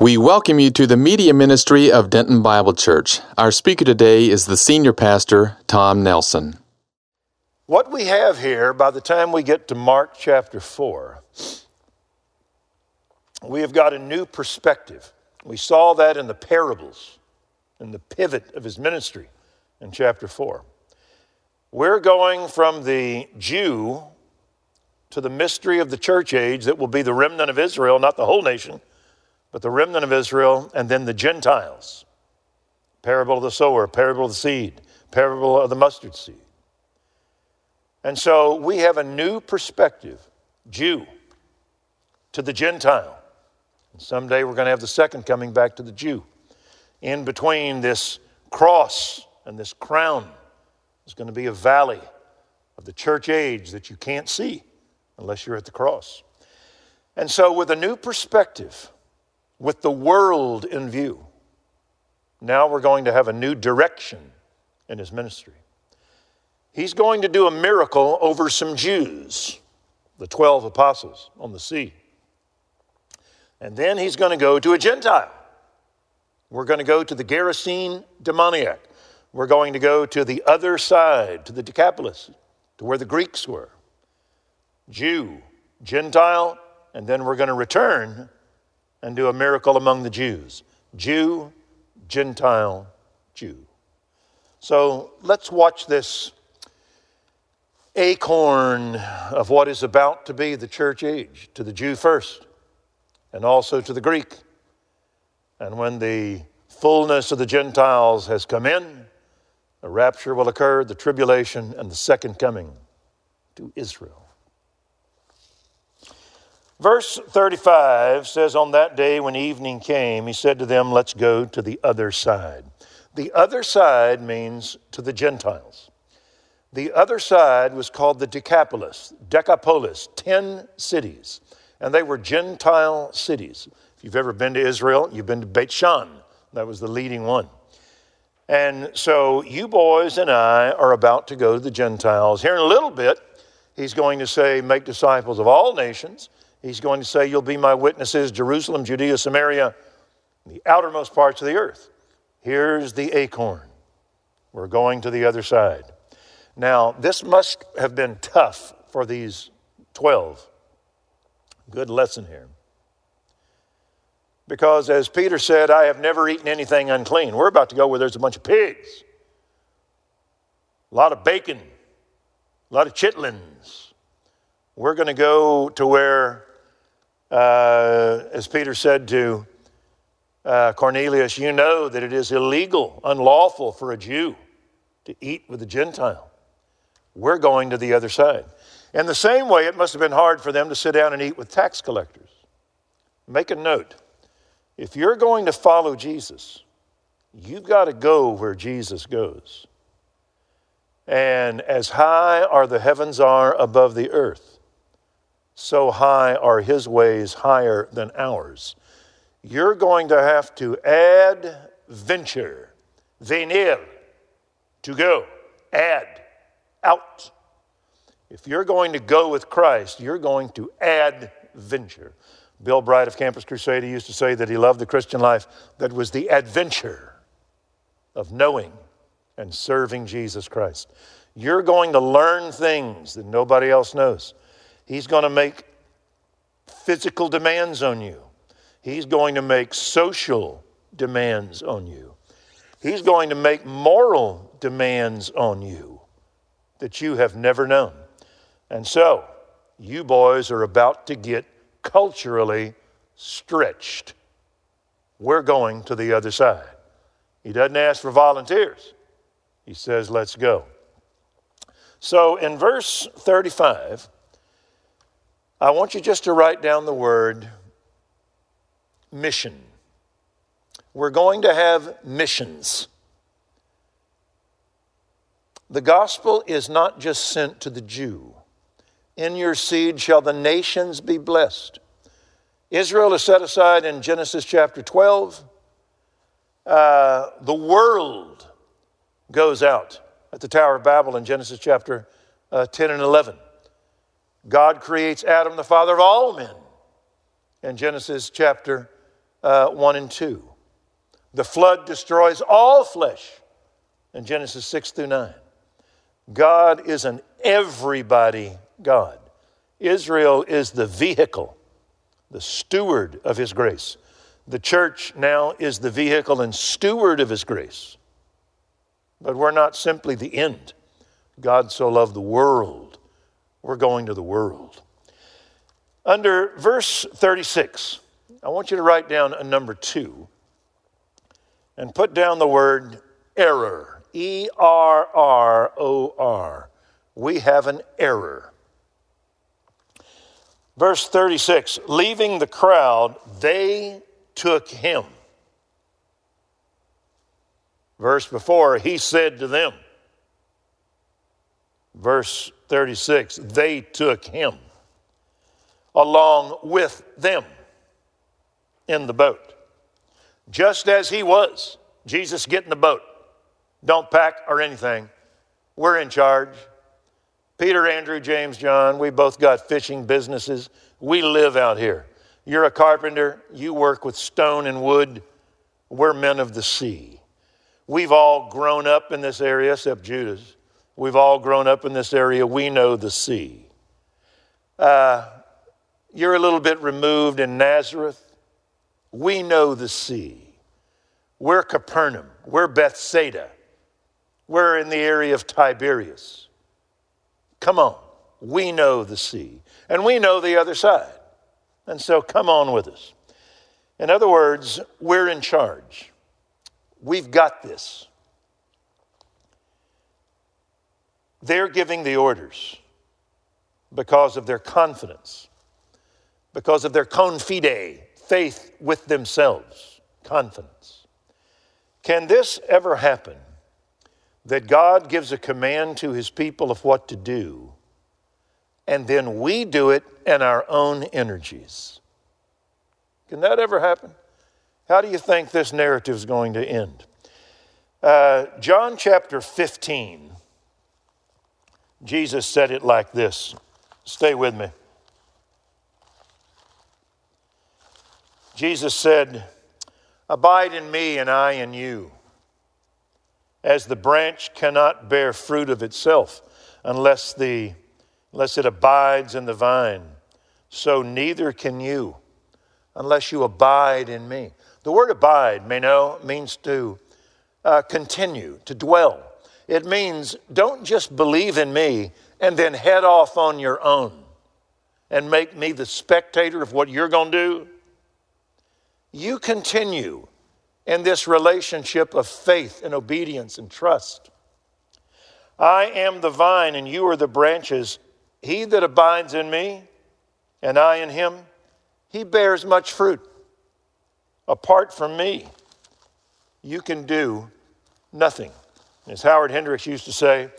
We welcome you to the media ministry of Denton Bible Church. Our speaker today is the senior pastor, Tom Nelson. What we have here, by the time we get to Mark chapter 4, we have got a new perspective. We saw that in the parables, in the pivot of his ministry in chapter 4. We're going from the Jew to the mystery of the church age that will be the remnant of Israel, not the whole nation but the remnant of Israel, and then the Gentiles. Parable of the sower, parable of the seed, parable of the mustard seed. And so we have a new perspective Jew to the Gentile. And someday we're going to have the second coming back to the Jew. In between this cross and this crown is going to be a valley of the church age that you can't see unless you're at the cross. And so, with a new perspective, with the world in view. Now we're going to have a new direction in his ministry. He's going to do a miracle over some Jews, the 12 apostles on the sea. And then he's going to go to a Gentile. We're going to go to the Gerasene demoniac. We're going to go to the other side, to the Decapolis, to where the Greeks were. Jew, Gentile, and then we're going to return and do a miracle among the Jews Jew, Gentile, Jew. So let's watch this acorn of what is about to be the church age to the Jew first, and also to the Greek. And when the fullness of the Gentiles has come in, a rapture will occur, the tribulation, and the second coming to Israel. Verse 35 says, On that day when evening came, he said to them, Let's go to the other side. The other side means to the Gentiles. The other side was called the Decapolis, Decapolis, 10 cities. And they were Gentile cities. If you've ever been to Israel, you've been to Beit Shan. That was the leading one. And so you boys and I are about to go to the Gentiles. Here in a little bit, he's going to say, Make disciples of all nations He's going to say, You'll be my witnesses, Jerusalem, Judea, Samaria, the outermost parts of the earth. Here's the acorn. We're going to the other side. Now, this must have been tough for these 12. Good lesson here. Because as Peter said, I have never eaten anything unclean. We're about to go where there's a bunch of pigs, a lot of bacon, a lot of chitlins. We're going to go to where uh, as Peter said to uh, Cornelius, you know that it is illegal, unlawful for a Jew to eat with a Gentile. We're going to the other side. In the same way, it must have been hard for them to sit down and eat with tax collectors. Make a note if you're going to follow Jesus, you've got to go where Jesus goes. And as high are the heavens are above the earth, so high are his ways higher than ours. You're going to have to add venture, venir, to go, add, out. If you're going to go with Christ, you're going to add venture. Bill Bright of Campus Crusade used to say that he loved the Christian life that was the adventure of knowing and serving Jesus Christ. You're going to learn things that nobody else knows. He's going to make physical demands on you. He's going to make social demands on you. He's going to make moral demands on you that you have never known. And so, you boys are about to get culturally stretched. We're going to the other side. He doesn't ask for volunteers, he says, let's go. So, in verse 35, I want you just to write down the word mission. We're going to have missions. The gospel is not just sent to the Jew. In your seed shall the nations be blessed. Israel is set aside in Genesis chapter 12. Uh, the world goes out at the Tower of Babel in Genesis chapter uh, 10 and 11. God creates Adam, the father of all men, in Genesis chapter uh, 1 and 2. The flood destroys all flesh in Genesis 6 through 9. God is an everybody God. Israel is the vehicle, the steward of His grace. The church now is the vehicle and steward of His grace. But we're not simply the end. God so loved the world, we're going to the world. Under verse 36, I want you to write down a number two and put down the word error. E R R O R. We have an error. Verse 36 Leaving the crowd, they took him. Verse before, he said to them. Verse 36 They took him along with them in the boat. Just as he was, Jesus, get in the boat. Don't pack or anything. We're in charge. Peter, Andrew, James, John, we both got fishing businesses. We live out here. You're a carpenter, you work with stone and wood. We're men of the sea. We've all grown up in this area, except Judas. We've all grown up in this area. We know the sea. Uh, you're a little bit removed in Nazareth. We know the sea. We're Capernaum. We're Bethsaida. We're in the area of Tiberias. Come on. We know the sea. And we know the other side. And so come on with us. In other words, we're in charge. We've got this. They're giving the orders because of their confidence, because of their confide, faith with themselves, confidence. Can this ever happen that God gives a command to his people of what to do, and then we do it in our own energies? Can that ever happen? How do you think this narrative is going to end? Uh, John chapter 15, Jesus said it like this. Stay with me. Jesus said, Abide in me and I in you. As the branch cannot bear fruit of itself unless, the, unless it abides in the vine, so neither can you unless you abide in me. The word abide, meno, means to uh, continue, to dwell. It means don't just believe in me and then head off on your own and make me the spectator of what you're going to do you continue in this relationship of faith and obedience and trust. I am the vine, and you are the branches. He that abides in me, and I in him, he bears much fruit. Apart from me, you can do nothing. As Howard Hendricks used to say,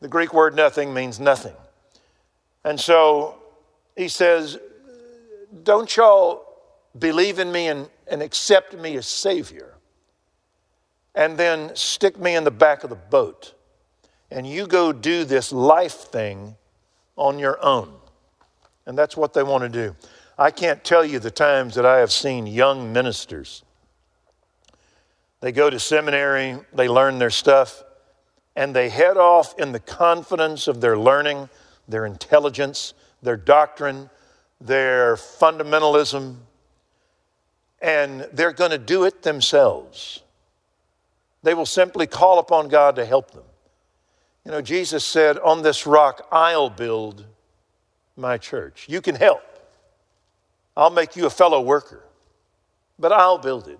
the Greek word nothing means nothing. And so he says, Don't y'all believe in me and, and accept me as Savior, and then stick me in the back of the boat, and you go do this life thing on your own. And that's what they want to do. I can't tell you the times that I have seen young ministers. They go to seminary, they learn their stuff, and they head off in the confidence of their learning, their intelligence, their doctrine, their fundamentalism, and they're going to do it themselves. They will simply call upon God to help them. You know, Jesus said, On this rock, I'll build my church. You can help. I'll make you a fellow worker, but I'll build it.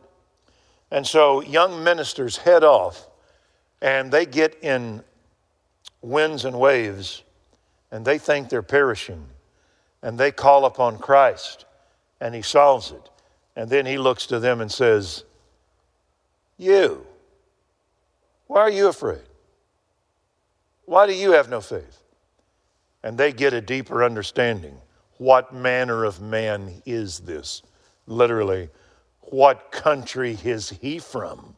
And so young ministers head off and they get in winds and waves and they think they're perishing and they call upon Christ and He solves it. And then he looks to them and says, You, why are you afraid? Why do you have no faith? And they get a deeper understanding. What manner of man is this? Literally, what country is he from?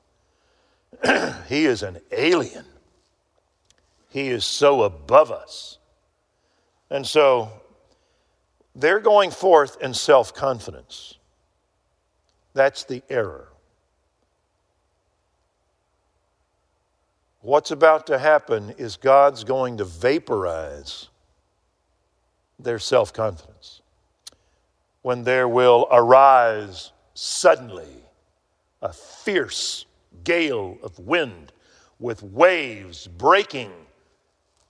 he is an alien. He is so above us. And so they're going forth in self confidence. That's the error. What's about to happen is God's going to vaporize their self confidence. When there will arise suddenly a fierce gale of wind with waves breaking,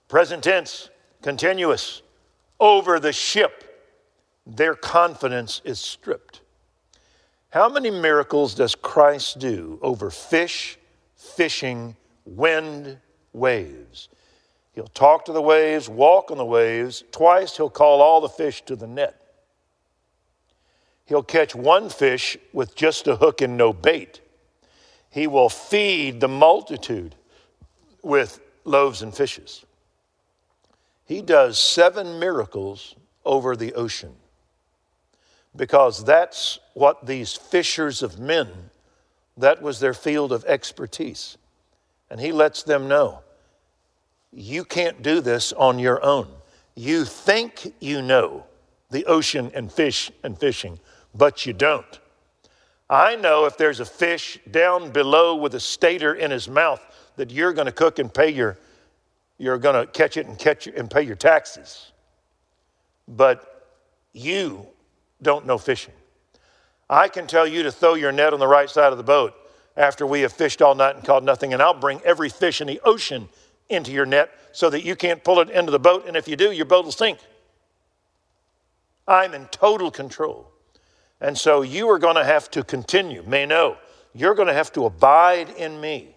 present tense, continuous, over the ship, their confidence is stripped. How many miracles does Christ do over fish, fishing, wind, waves? He'll talk to the waves, walk on the waves. Twice he'll call all the fish to the net. He'll catch one fish with just a hook and no bait. He will feed the multitude with loaves and fishes. He does seven miracles over the ocean because that's what these fishers of men, that was their field of expertise. And he lets them know you can't do this on your own. You think you know the ocean and fish and fishing, but you don't. I know if there's a fish down below with a stater in his mouth that you're going to cook and pay your, you're going to catch it and catch and pay your taxes. But you don't know fishing. I can tell you to throw your net on the right side of the boat after we have fished all night and caught nothing, and I'll bring every fish in the ocean into your net so that you can't pull it into the boat, and if you do, your boat will sink. I'm in total control. And so you are going to have to continue. Meno, you're going to have to abide in me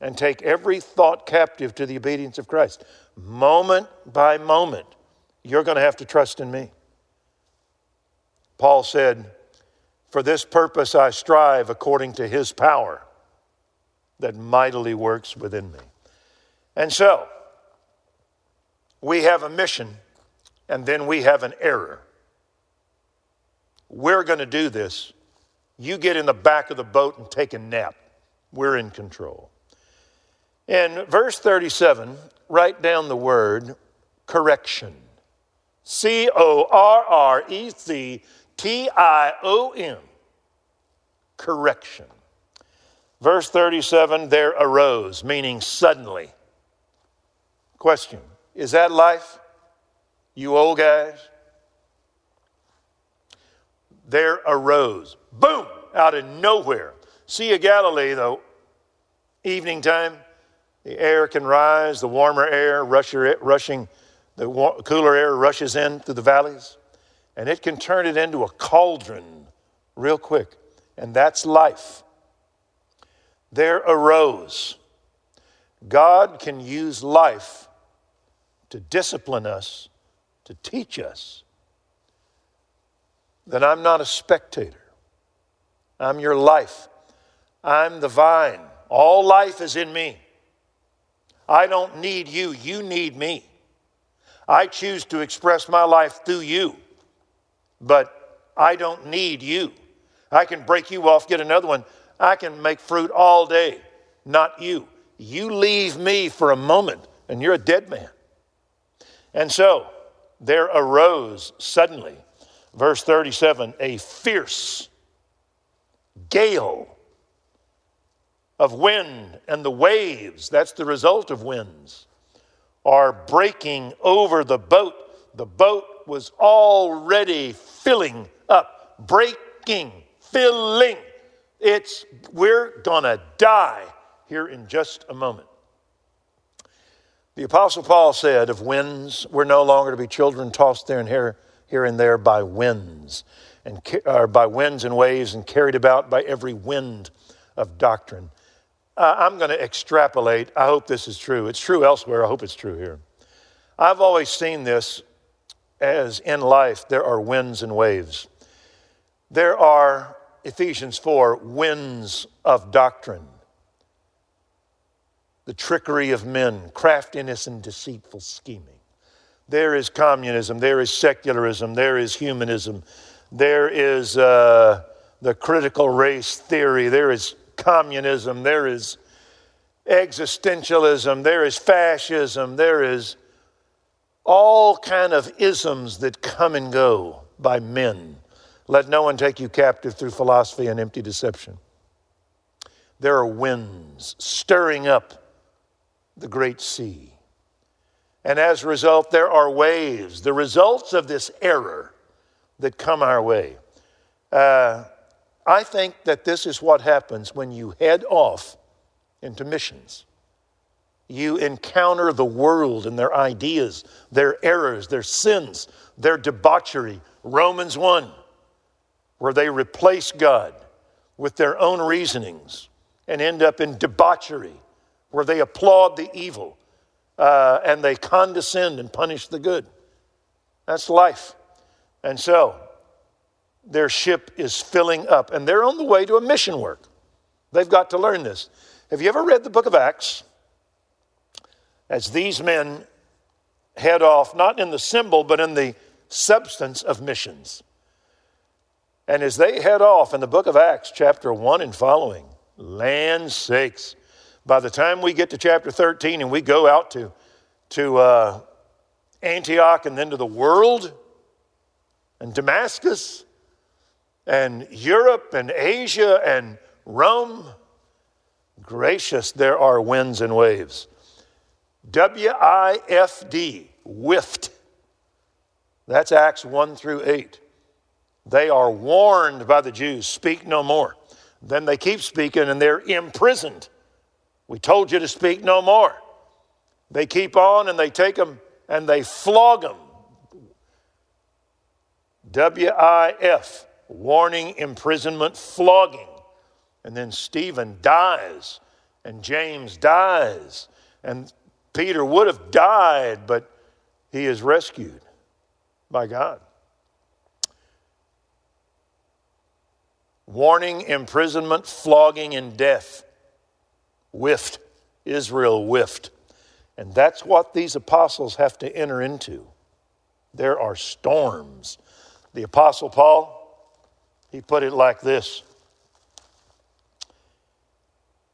and take every thought captive to the obedience of Christ. Moment by moment, you're going to have to trust in me. Paul said, For this purpose I strive according to his power that mightily works within me. And so, we have a mission, and then we have an error. We're going to do this. You get in the back of the boat and take a nap. We're in control. In verse 37, write down the word correction. C O R R E C T I O N, correction. Verse 37 there arose, meaning suddenly. Question Is that life? You old guys? There arose, boom, out of nowhere. Sea of Galilee, though, evening time, the air can rise, the warmer air rushing, the cooler air rushes in through the valleys and it can turn it into a cauldron real quick. And that's life. There arose. God can use life to discipline us, to teach us that I'm not a spectator. I'm your life. I'm the vine. All life is in me. I don't need you, you need me. I choose to express my life through you but I don't need you. I can break you off, get another one. I can make fruit all day, not you. You leave me for a moment, and you're a dead man. And so there arose suddenly, verse 37, a fierce gale of wind, and the waves, that's the result of winds, are breaking over the boat. The boat was already filling up, breaking, filling. It's, we're gonna die here in just a moment. The Apostle Paul said of winds, we're no longer to be children tossed there and here, here and there by winds, and or by winds and waves, and carried about by every wind of doctrine. Uh, I'm going to extrapolate. I hope this is true. It's true elsewhere. I hope it's true here. I've always seen this as in life there are winds and waves. There are, Ephesians 4, winds of doctrine, the trickery of men, craftiness and deceitful scheming. There is communism, there is secularism, there is humanism, there is uh, the critical race theory, there is communism, there is existentialism, there is fascism, there is all kind of isms that come and go by men. Let no one take you captive through philosophy and empty deception. There are winds stirring up the great sea. And as a result, there are waves, the results of this error that come our way. Uh, I think that this is what happens when you head off into missions. You encounter the world and their ideas, their errors, their sins, their debauchery. Romans 1, where they replace God with their own reasonings and end up in debauchery, where they applaud the evil uh, and they condescend and punish the good. That's life. And so, their ship is filling up, and they're on the way to a mission work. They've got to learn this. Have you ever read the book of Acts? As these men head off, not in the symbol, but in the substance of missions. And as they head off in the book of Acts, chapter 1 and following, land sakes, by the time we get to chapter 13 and we go out to, to uh, Antioch and then to the world and Damascus and Europe and Asia and Rome, gracious, there are winds and waves. W I F D, whiffed. That's Acts 1 through 8. They are warned by the Jews, speak no more. Then they keep speaking and they're imprisoned. We told you to speak no more. They keep on and they take them and they flog them. W I F, warning, imprisonment, flogging. And then Stephen dies and James dies and Peter would have died, but he is rescued by God. Warning, imprisonment, flogging, and death. Whiffed. Israel whiffed. And that's what these apostles have to enter into. There are storms. The apostle Paul, he put it like this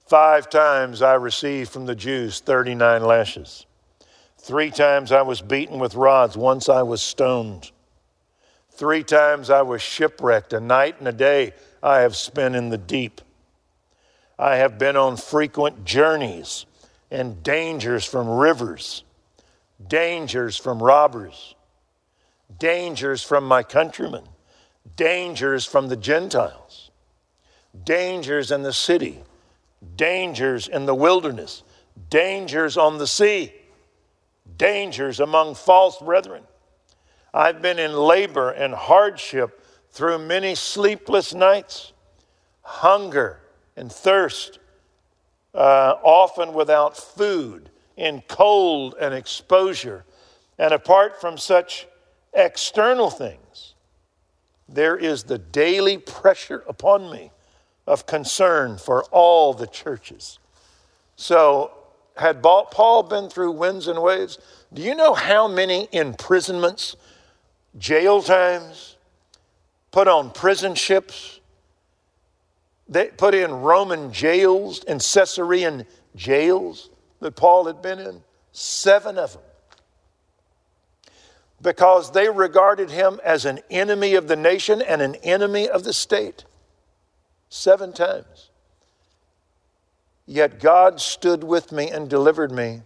Five times I received from the Jews 39 lashes. Three times I was beaten with rods. Once I was stoned. Three times I was shipwrecked. A night and a day I have spent in the deep. I have been on frequent journeys and dangers from rivers, dangers from robbers, dangers from my countrymen, dangers from the Gentiles, dangers in the city dangers in the wilderness, dangers on the sea, dangers among false brethren. I've been in labor and hardship through many sleepless nights, hunger and thirst, uh, often without food, in cold and exposure. And apart from such external things, there is the daily pressure upon me of concern for all the churches. So, had Paul been through winds and waves? Do you know how many imprisonments, jail times, put on prison ships? They put in Roman jails and Caesarean jails that Paul had been in? Seven of them. Because they regarded him as an enemy of the nation and an enemy of the state. Seven times. Yet God stood with me and delivered me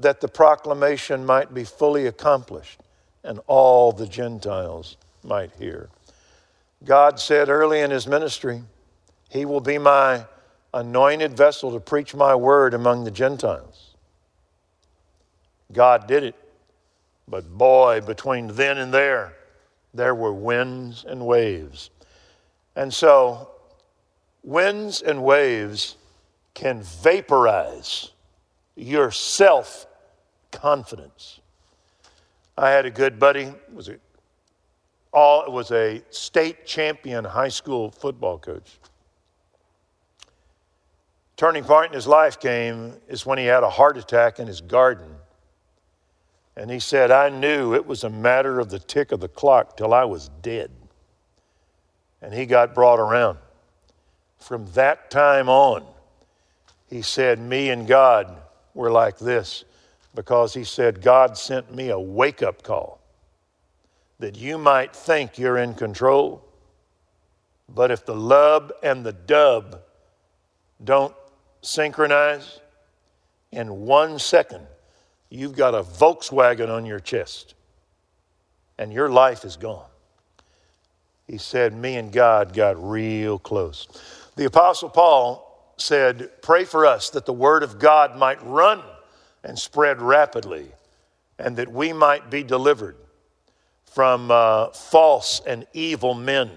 that the proclamation might be fully accomplished and all the Gentiles might hear. God said early in his ministry, He will be my anointed vessel to preach my word among the Gentiles. God did it. But boy, between then and there, there were winds and waves. And so, winds and waves can vaporize your self confidence. I had a good buddy, was a, all, was a state champion high school football coach. Turning point in his life came is when he had a heart attack in his garden. And he said, I knew it was a matter of the tick of the clock till I was dead and he got brought around. From that time on, he said, Me and God were like this because he said, God sent me a wake up call. That you might think you're in control. But if the lub and the dub don't synchronize, in one second, you've got a Volkswagen on your chest and your life is gone. He said, Me and God got real close. The Apostle Paul said, Pray for us that the word of God might run and spread rapidly, and that we might be delivered from uh, false and evil men.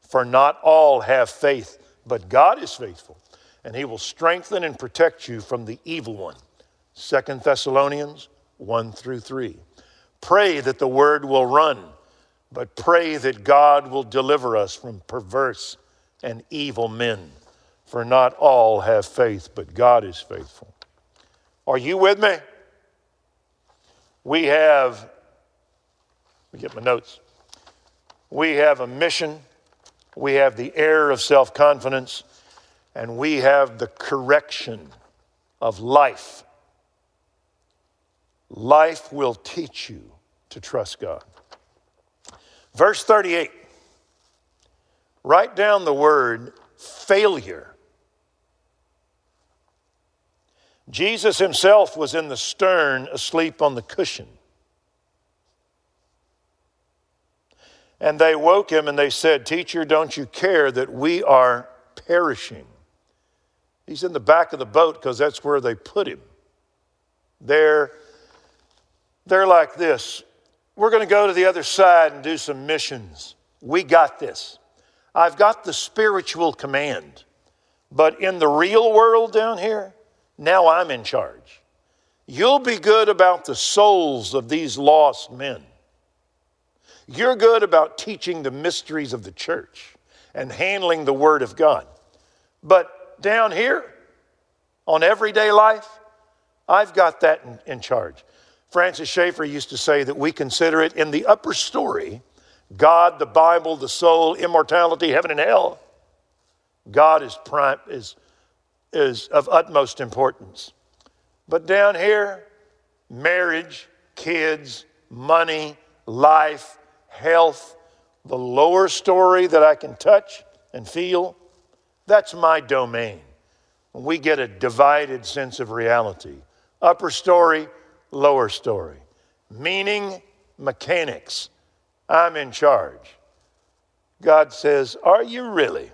For not all have faith, but God is faithful, and he will strengthen and protect you from the evil one. Second Thessalonians 1 through 3. Pray that the word will run, but pray that God will deliver us from perverse and evil men. For not all have faith, but God is faithful. Are you with me? We have, me get my notes. We have a mission, we have the air of self confidence, and we have the correction of life Life will teach you to trust God. Verse 38 write down the word failure. Jesus himself was in the stern, asleep on the cushion. And they woke him and they said, Teacher, don't you care that we are perishing? He's in the back of the boat because that's where they put him. There they're like this We're going to go to the other side and do some missions. We got this. I've got the spiritual command, but in the real world down here, now I'm in charge. You'll be good about the souls of these lost men. You're good about teaching the mysteries of the church and handling the Word of God. But down here, on everyday life, I've got that in, in charge. Francis Schaeffer used to say that we consider it in the upper story God, the Bible, the soul, immortality, heaven and hell. God is, prime, is, is of utmost importance. But down here, marriage, kids, money, life, health, the lower story that I can touch and feel, that's my domain. We get a divided sense of reality. Upper story, lower story. Meaning, mechanics. I'm in charge. God says, Are you really?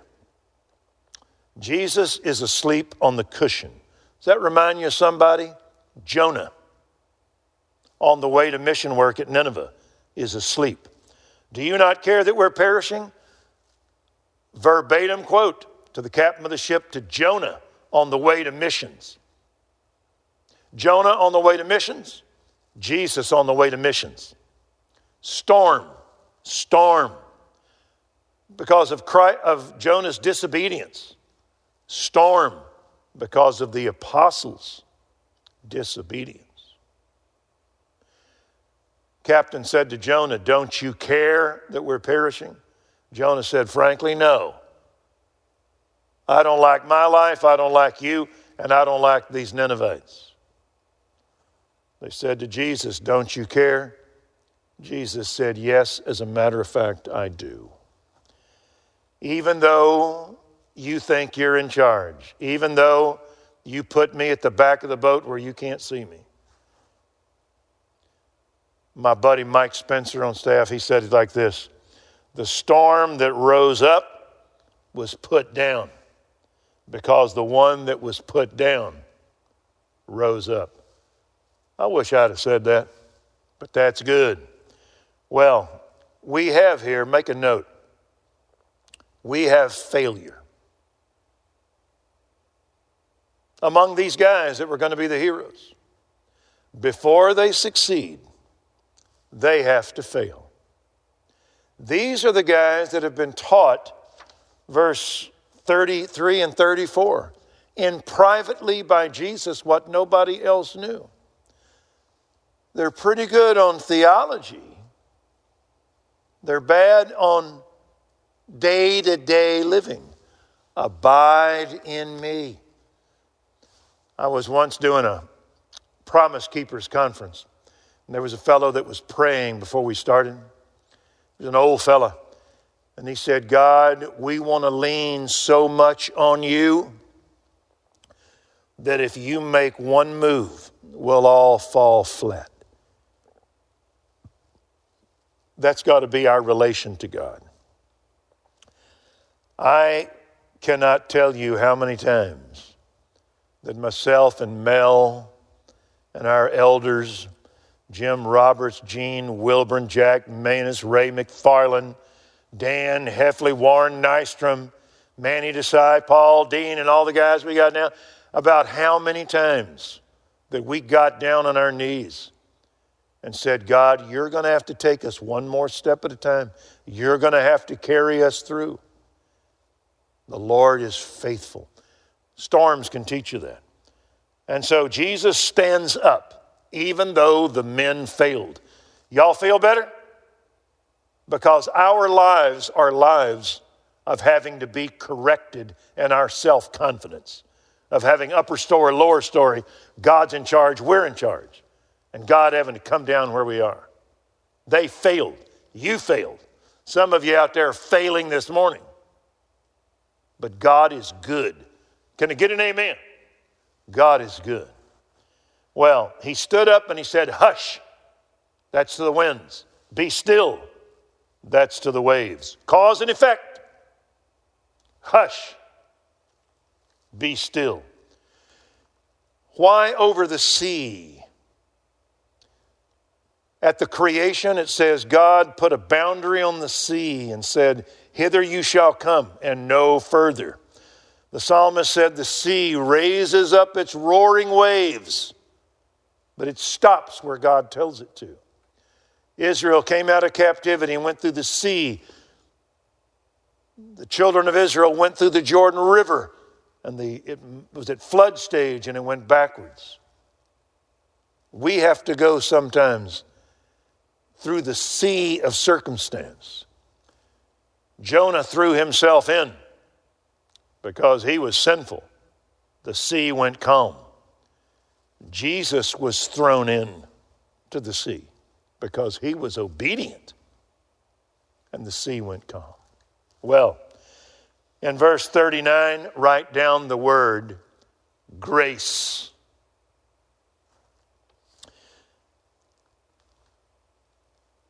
Jesus is asleep on the cushion. Does that remind you of somebody? Jonah, on the way to mission work at Nineveh, is asleep. Do you not care that we're perishing? Verbatim quote to the captain of the ship to Jonah on the way to missions. Jonah on the way to missions, Jesus on the way to missions. Storm, storm. Because of, Christ, of Jonah's disobedience. Storm because of the apostles' disobedience. Captain said to Jonah, Don't you care that we're perishing? Jonah said, Frankly, no. I don't like my life, I don't like you, and I don't like these Ninevites. They said to Jesus, Don't you care? Jesus said, Yes, as a matter of fact, I do. Even though you think you're in charge, even though you put me at the back of the boat where you can't see me. My buddy Mike Spencer on staff, he said it like this The storm that rose up was put down because the one that was put down rose up. I wish I'd have said that, but that's good. Well, we have here, make a note, we have failure. Among these guys that were going to be the heroes, before they succeed, they have to fail. These are the guys that have been taught, verse 33 and 34, in privately by Jesus what nobody else knew. They're pretty good on theology. They're bad on day to day living. Abide in me. I was once doing a Promise Keepers conference, and there was a fellow that was praying before we started. He was an old fella. And he said, God, we want to lean so much on you that if you make one move, we'll all fall flat. That's got to be our relation to God. I cannot tell you how many times that myself and Mel and our elders, Jim Roberts, Gene Wilburn, Jack Manus, Ray McFarland, Dan Heffley, Warren Nystrom, Manny Desai, Paul Dean, and all the guys we got now, about how many times that we got down on our knees and said, God, you're going to have to take us one more step at a time. You're going to have to carry us through. The Lord is faithful. Storms can teach you that. And so Jesus stands up, even though the men failed. Y'all feel better? Because our lives are lives of having to be corrected in our self confidence, of having upper story, lower story. God's in charge, we're in charge. And God having to come down where we are. They failed. You failed. Some of you out there failing this morning. But God is good. Can I get an amen? God is good. Well, he stood up and he said, Hush. That's to the winds. Be still. That's to the waves. Cause and effect. Hush. Be still. Why over the sea? At the creation, it says God put a boundary on the sea and said, Hither you shall come and no further. The psalmist said, The sea raises up its roaring waves, but it stops where God tells it to. Israel came out of captivity and went through the sea. The children of Israel went through the Jordan River, and the, it was at flood stage and it went backwards. We have to go sometimes through the sea of circumstance. Jonah threw himself in because he was sinful. The sea went calm. Jesus was thrown in to the sea because he was obedient and the sea went calm. Well, in verse 39, write down the word grace.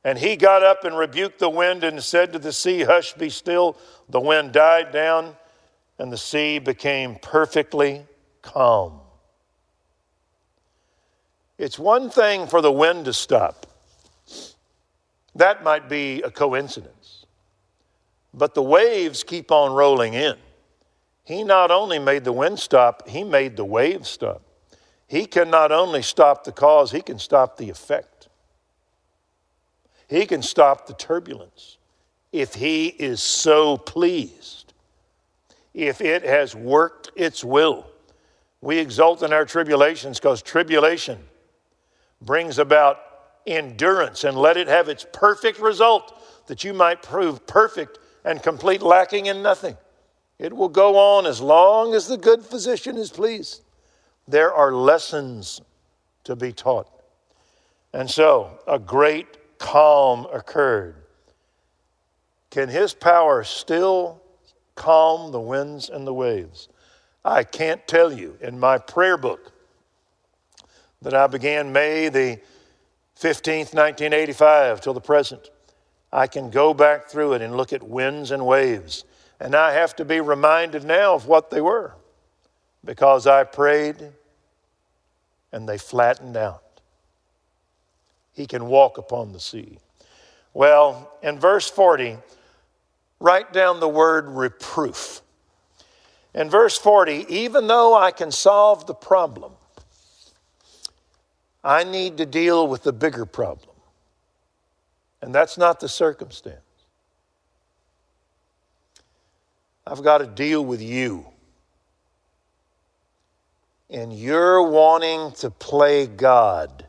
And he got up and rebuked the wind and said to the sea, Hush, be still. The wind died down, and the sea became perfectly calm. It's one thing for the wind to stop. That might be a coincidence. But the waves keep on rolling in. He not only made the wind stop, he made the waves stop. He can not only stop the cause, he can stop the effect. He can stop the turbulence if he is so pleased, if it has worked its will. We exult in our tribulations because tribulation brings about endurance and let it have its perfect result that you might prove perfect and complete, lacking in nothing. It will go on as long as the good physician is pleased. There are lessons to be taught. And so, a great calm occurred. Can his power still calm the winds and the waves? I can't tell you. In my prayer book that I began May the 15th, 1985, till the present. I can go back through it and look at winds and waves. And I have to be reminded now of what they were because I prayed and they flattened out. He can walk upon the sea. Well, in verse 40, write down the word reproof. In verse 40, even though I can solve the problem, I need to deal with the bigger problem. And that's not the circumstance. I've got to deal with you. And you're wanting to play God.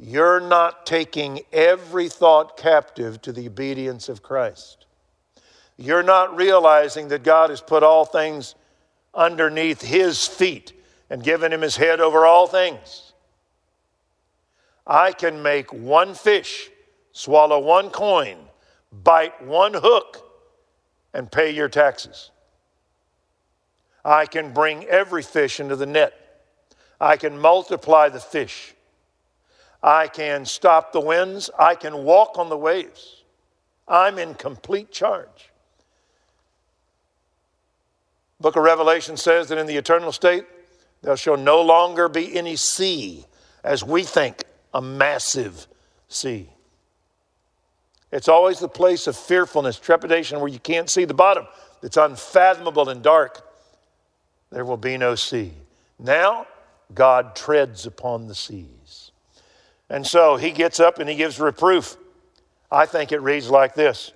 You're not taking every thought captive to the obedience of Christ. You're not realizing that God has put all things underneath His feet and given him his head over all things. I can make one fish swallow one coin, bite one hook, and pay your taxes. I can bring every fish into the net. I can multiply the fish. I can stop the winds. I can walk on the waves. I'm in complete charge. Book of Revelation says that in the eternal state, there shall no longer be any sea, as we think, a massive sea. It's always the place of fearfulness, trepidation, where you can't see the bottom. It's unfathomable and dark. There will be no sea. Now, God treads upon the seas. And so he gets up and he gives reproof. I think it reads like this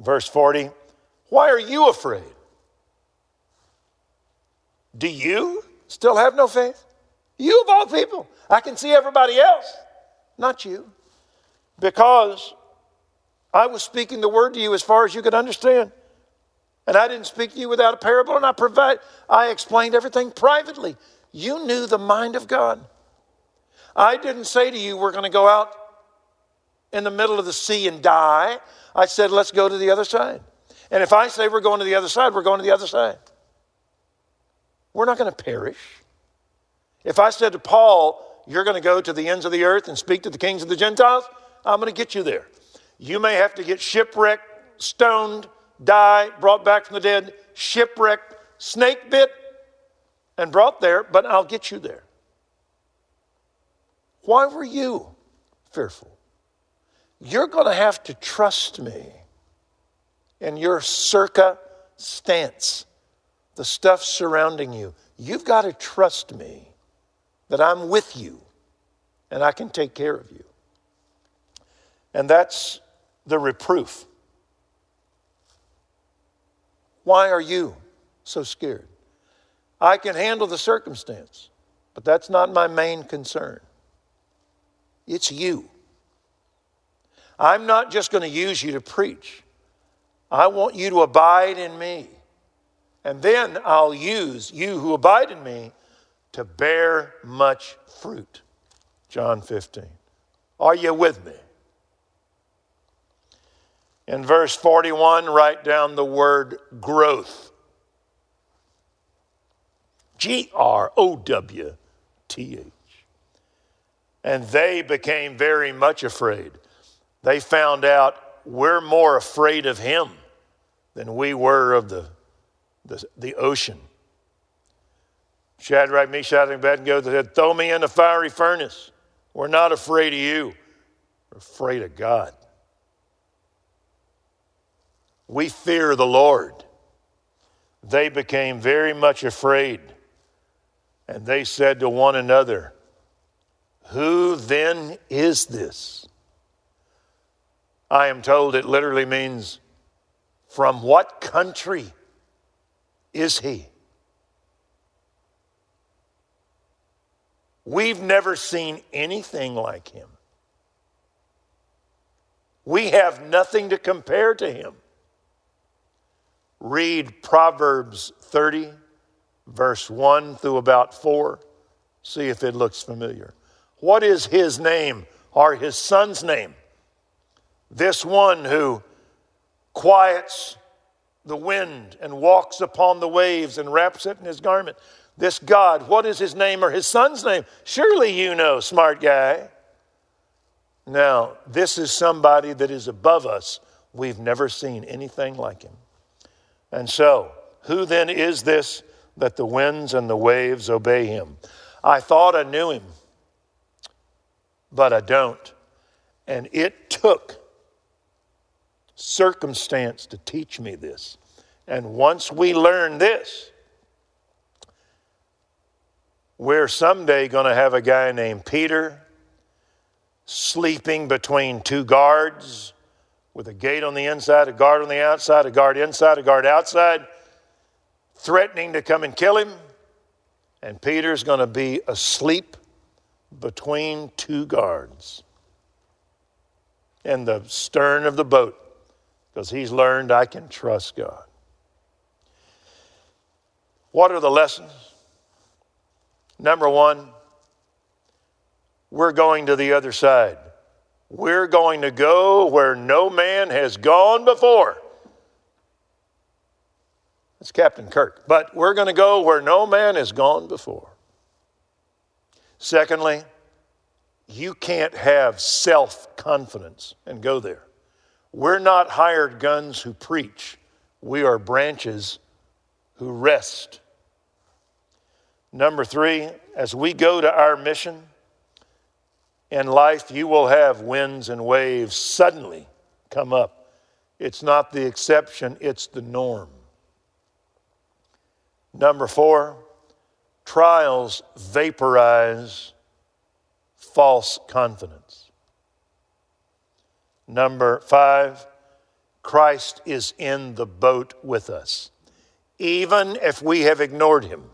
Verse 40 Why are you afraid? Do you still have no faith? You of all people. I can see everybody else, not you because I was speaking the word to you as far as you could understand. And I didn't speak to you without a parable, and I provide I explained everything privately. You knew the mind of God. I didn't say to you, we're going to go out in the middle of the sea and die. I said, let's go to the other side. And if I say we're going to the other side, we're going to the other side. We're not going to perish. If I said to Paul, you're going to go to the ends of the earth and speak to the kings of the Gentiles, I'm going to get you there. You may have to get shipwrecked, stoned, die, brought back from the dead, shipwrecked, snake bit, and brought there, but I'll get you there. Why were you fearful? You're going to have to trust me in your circumstance, the stuff surrounding you. You've got to trust me that I'm with you and I can take care of you. And that's the reproof. Why are you so scared? I can handle the circumstance, but that's not my main concern. It's you. I'm not just going to use you to preach. I want you to abide in me. And then I'll use you who abide in me to bear much fruit. John 15. Are you with me? In verse 41, write down the word growth. G R O W T H. And they became very much afraid. They found out we're more afraid of him than we were of the, the, the ocean. Shadrach, Meshach, and Abednego said, Throw me in the fiery furnace. We're not afraid of you, we're afraid of God. We fear the Lord. They became very much afraid, and they said to one another, Who then is this? I am told it literally means, From what country is he? We've never seen anything like him. We have nothing to compare to him. Read Proverbs 30, verse 1 through about 4. See if it looks familiar. What is his name or his son's name? This one who quiets the wind and walks upon the waves and wraps it in his garment. This God, what is his name or his son's name? Surely you know, smart guy. Now, this is somebody that is above us. We've never seen anything like him. And so, who then is this that the winds and the waves obey him? I thought I knew him, but I don't. And it took circumstance to teach me this. And once we learn this, we're someday going to have a guy named Peter sleeping between two guards with a gate on the inside, a guard on the outside, a guard inside, a guard outside, threatening to come and kill him. And Peter's going to be asleep between two guards in the stern of the boat because he's learned I can trust God. What are the lessons? Number one, we're going to the other side. We're going to go where no man has gone before. That's Captain Kirk. But we're going to go where no man has gone before. Secondly, you can't have self confidence and go there. We're not hired guns who preach, we are branches who rest. Number three, as we go to our mission, in life you will have winds and waves suddenly come up. It's not the exception, it's the norm. Number four, trials vaporize false confidence. Number five, Christ is in the boat with us, even if we have ignored him.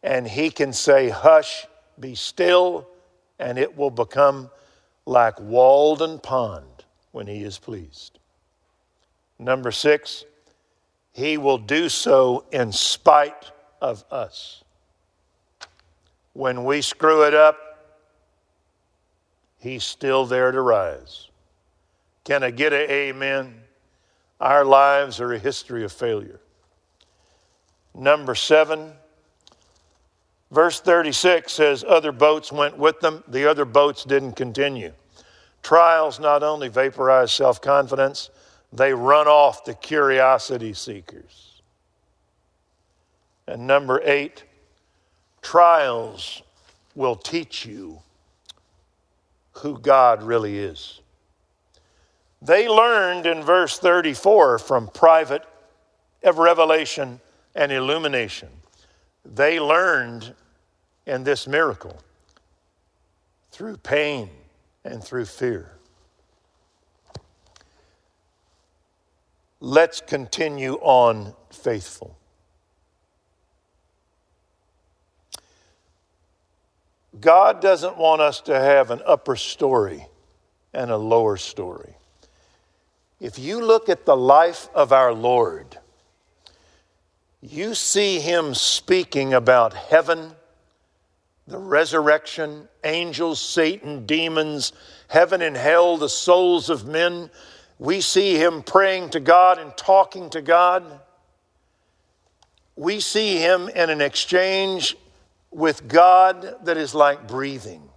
And he can say, Hush, be still, and it will become like Walden Pond when he is pleased. Number six, he will do so in spite of us. When we screw it up, He's still there to rise. Can I get an amen? Our lives are a history of failure. Number seven, verse 36 says, Other boats went with them, the other boats didn't continue. Trials not only vaporize self confidence, they run off the curiosity seekers. And number eight, trials will teach you who God really is. They learned in verse 34 from private of revelation and illumination. They learned in this miracle through pain and through fear. let's continue on faithful. God doesn't want us to have an upper story and a lower story. If you look at the life of our Lord, you see him speaking about heaven, the resurrection, angels, Satan, demons, heaven and hell, the souls of men we see him praying to God and talking to God. We see him in an exchange with God that is like breathing.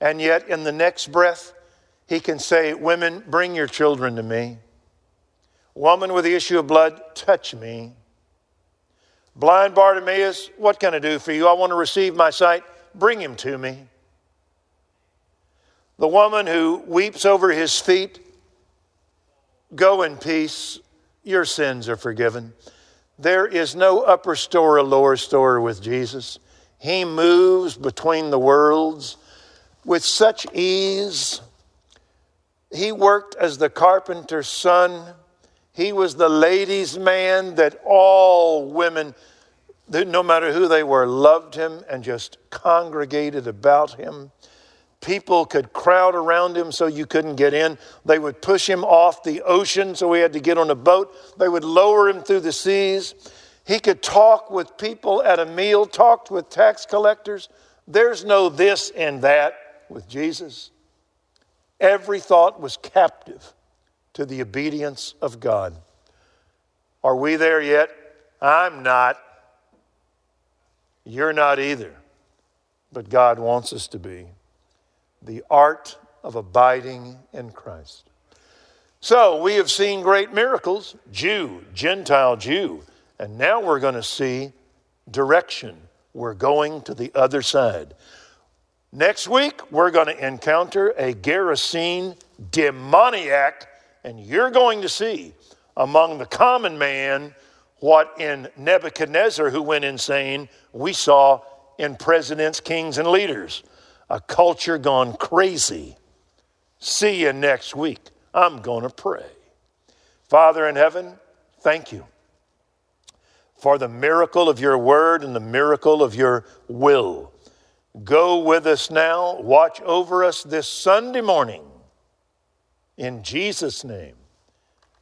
And yet, in the next breath, he can say, Women, bring your children to me. Woman with the issue of blood, touch me. Blind Bartimaeus, what can I do for you? I want to receive my sight. Bring him to me. The woman who weeps over his feet, Go in peace, your sins are forgiven. There is no upper store or lower store with Jesus. He moves between the worlds with such ease. He worked as the carpenter's son. He was the ladies' man that all women, no matter who they were, loved him and just congregated about him. People could crowd around him so you couldn't get in. They would push him off the ocean so he had to get on a boat. They would lower him through the seas. He could talk with people at a meal, talked with tax collectors. There's no this and that with Jesus. Every thought was captive to the obedience of God. Are we there yet? I'm not. You're not either. But God wants us to be the art of abiding in Christ. So we have seen great miracles Jew, Gentile, Jew, and now we're going to see direction. We're going to the other side. Next week, we're going to encounter a Gerasene demoniac, and you're going to see among the common man what in Nebuchadnezzar, who went insane, we saw in presidents, kings, and leaders a culture gone crazy. See you next week. I'm going to pray. Father in heaven, thank you for the miracle of your word and the miracle of your will. Go with us now. Watch over us this Sunday morning. In Jesus' name,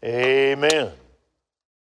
amen.